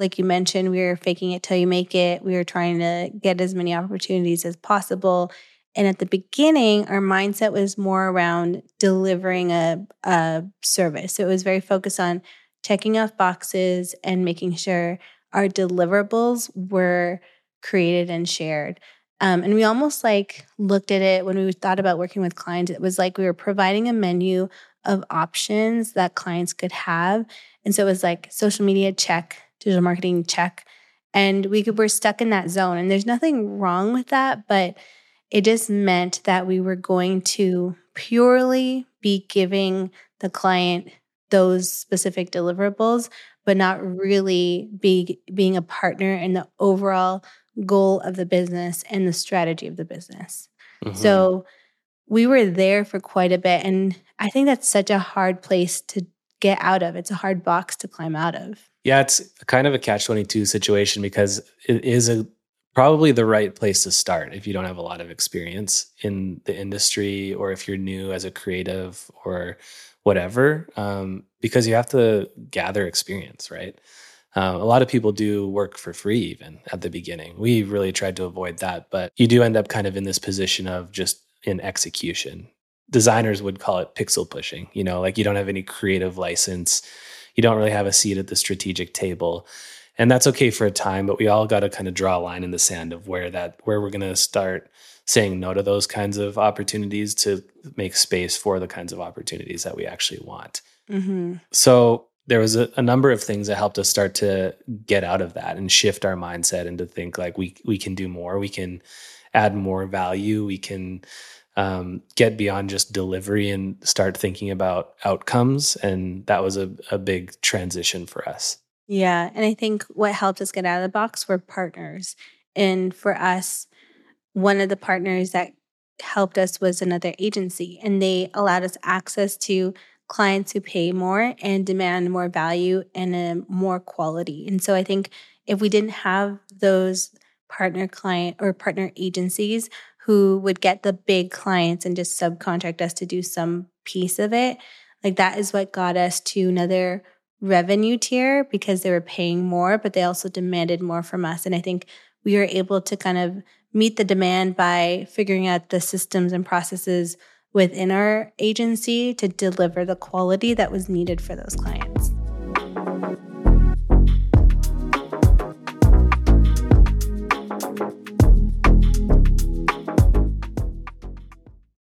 like you mentioned, we were faking it till you make it. We were trying to get as many opportunities as possible. And at the beginning, our mindset was more around delivering a, a service. So it was very focused on checking off boxes and making sure our deliverables were created and shared. Um, and we almost like looked at it when we thought about working with clients. It was like we were providing a menu of options that clients could have. And so it was like social media check, digital marketing check. And we could, were stuck in that zone. And there's nothing wrong with that, but it just meant that we were going to purely be giving the client those specific deliverables, but not really be being a partner in the overall goal of the business and the strategy of the business. Mm-hmm. So we were there for quite a bit. And I think that's such a hard place to get out of. It's a hard box to climb out of. Yeah, it's kind of a catch 22 situation because it is a probably the right place to start if you don't have a lot of experience in the industry or if you're new as a creative or whatever um, because you have to gather experience right? Um, a lot of people do work for free even at the beginning. We really tried to avoid that but you do end up kind of in this position of just in execution. Designers would call it pixel pushing you know like you don't have any creative license you don't really have a seat at the strategic table and that's okay for a time but we all got to kind of draw a line in the sand of where that where we're going to start saying no to those kinds of opportunities to make space for the kinds of opportunities that we actually want. Mm-hmm. So there was a, a, number of things that helped us start to get out of that and shift our mindset and to think like we we can do more, we can add more value, we can um, get beyond just delivery and start thinking about outcomes. And that was a, a big transition for us. Yeah. And I think what helped us get out of the box were partners. And for us, one of the partners that helped us was another agency, and they allowed us access to clients who pay more and demand more value and a more quality. And so I think if we didn't have those partner client or partner agencies who would get the big clients and just subcontract us to do some piece of it, like that is what got us to another revenue tier because they were paying more, but they also demanded more from us. And I think we were able to kind of meet the demand by figuring out the systems and processes within our agency to deliver the quality that was needed for those clients.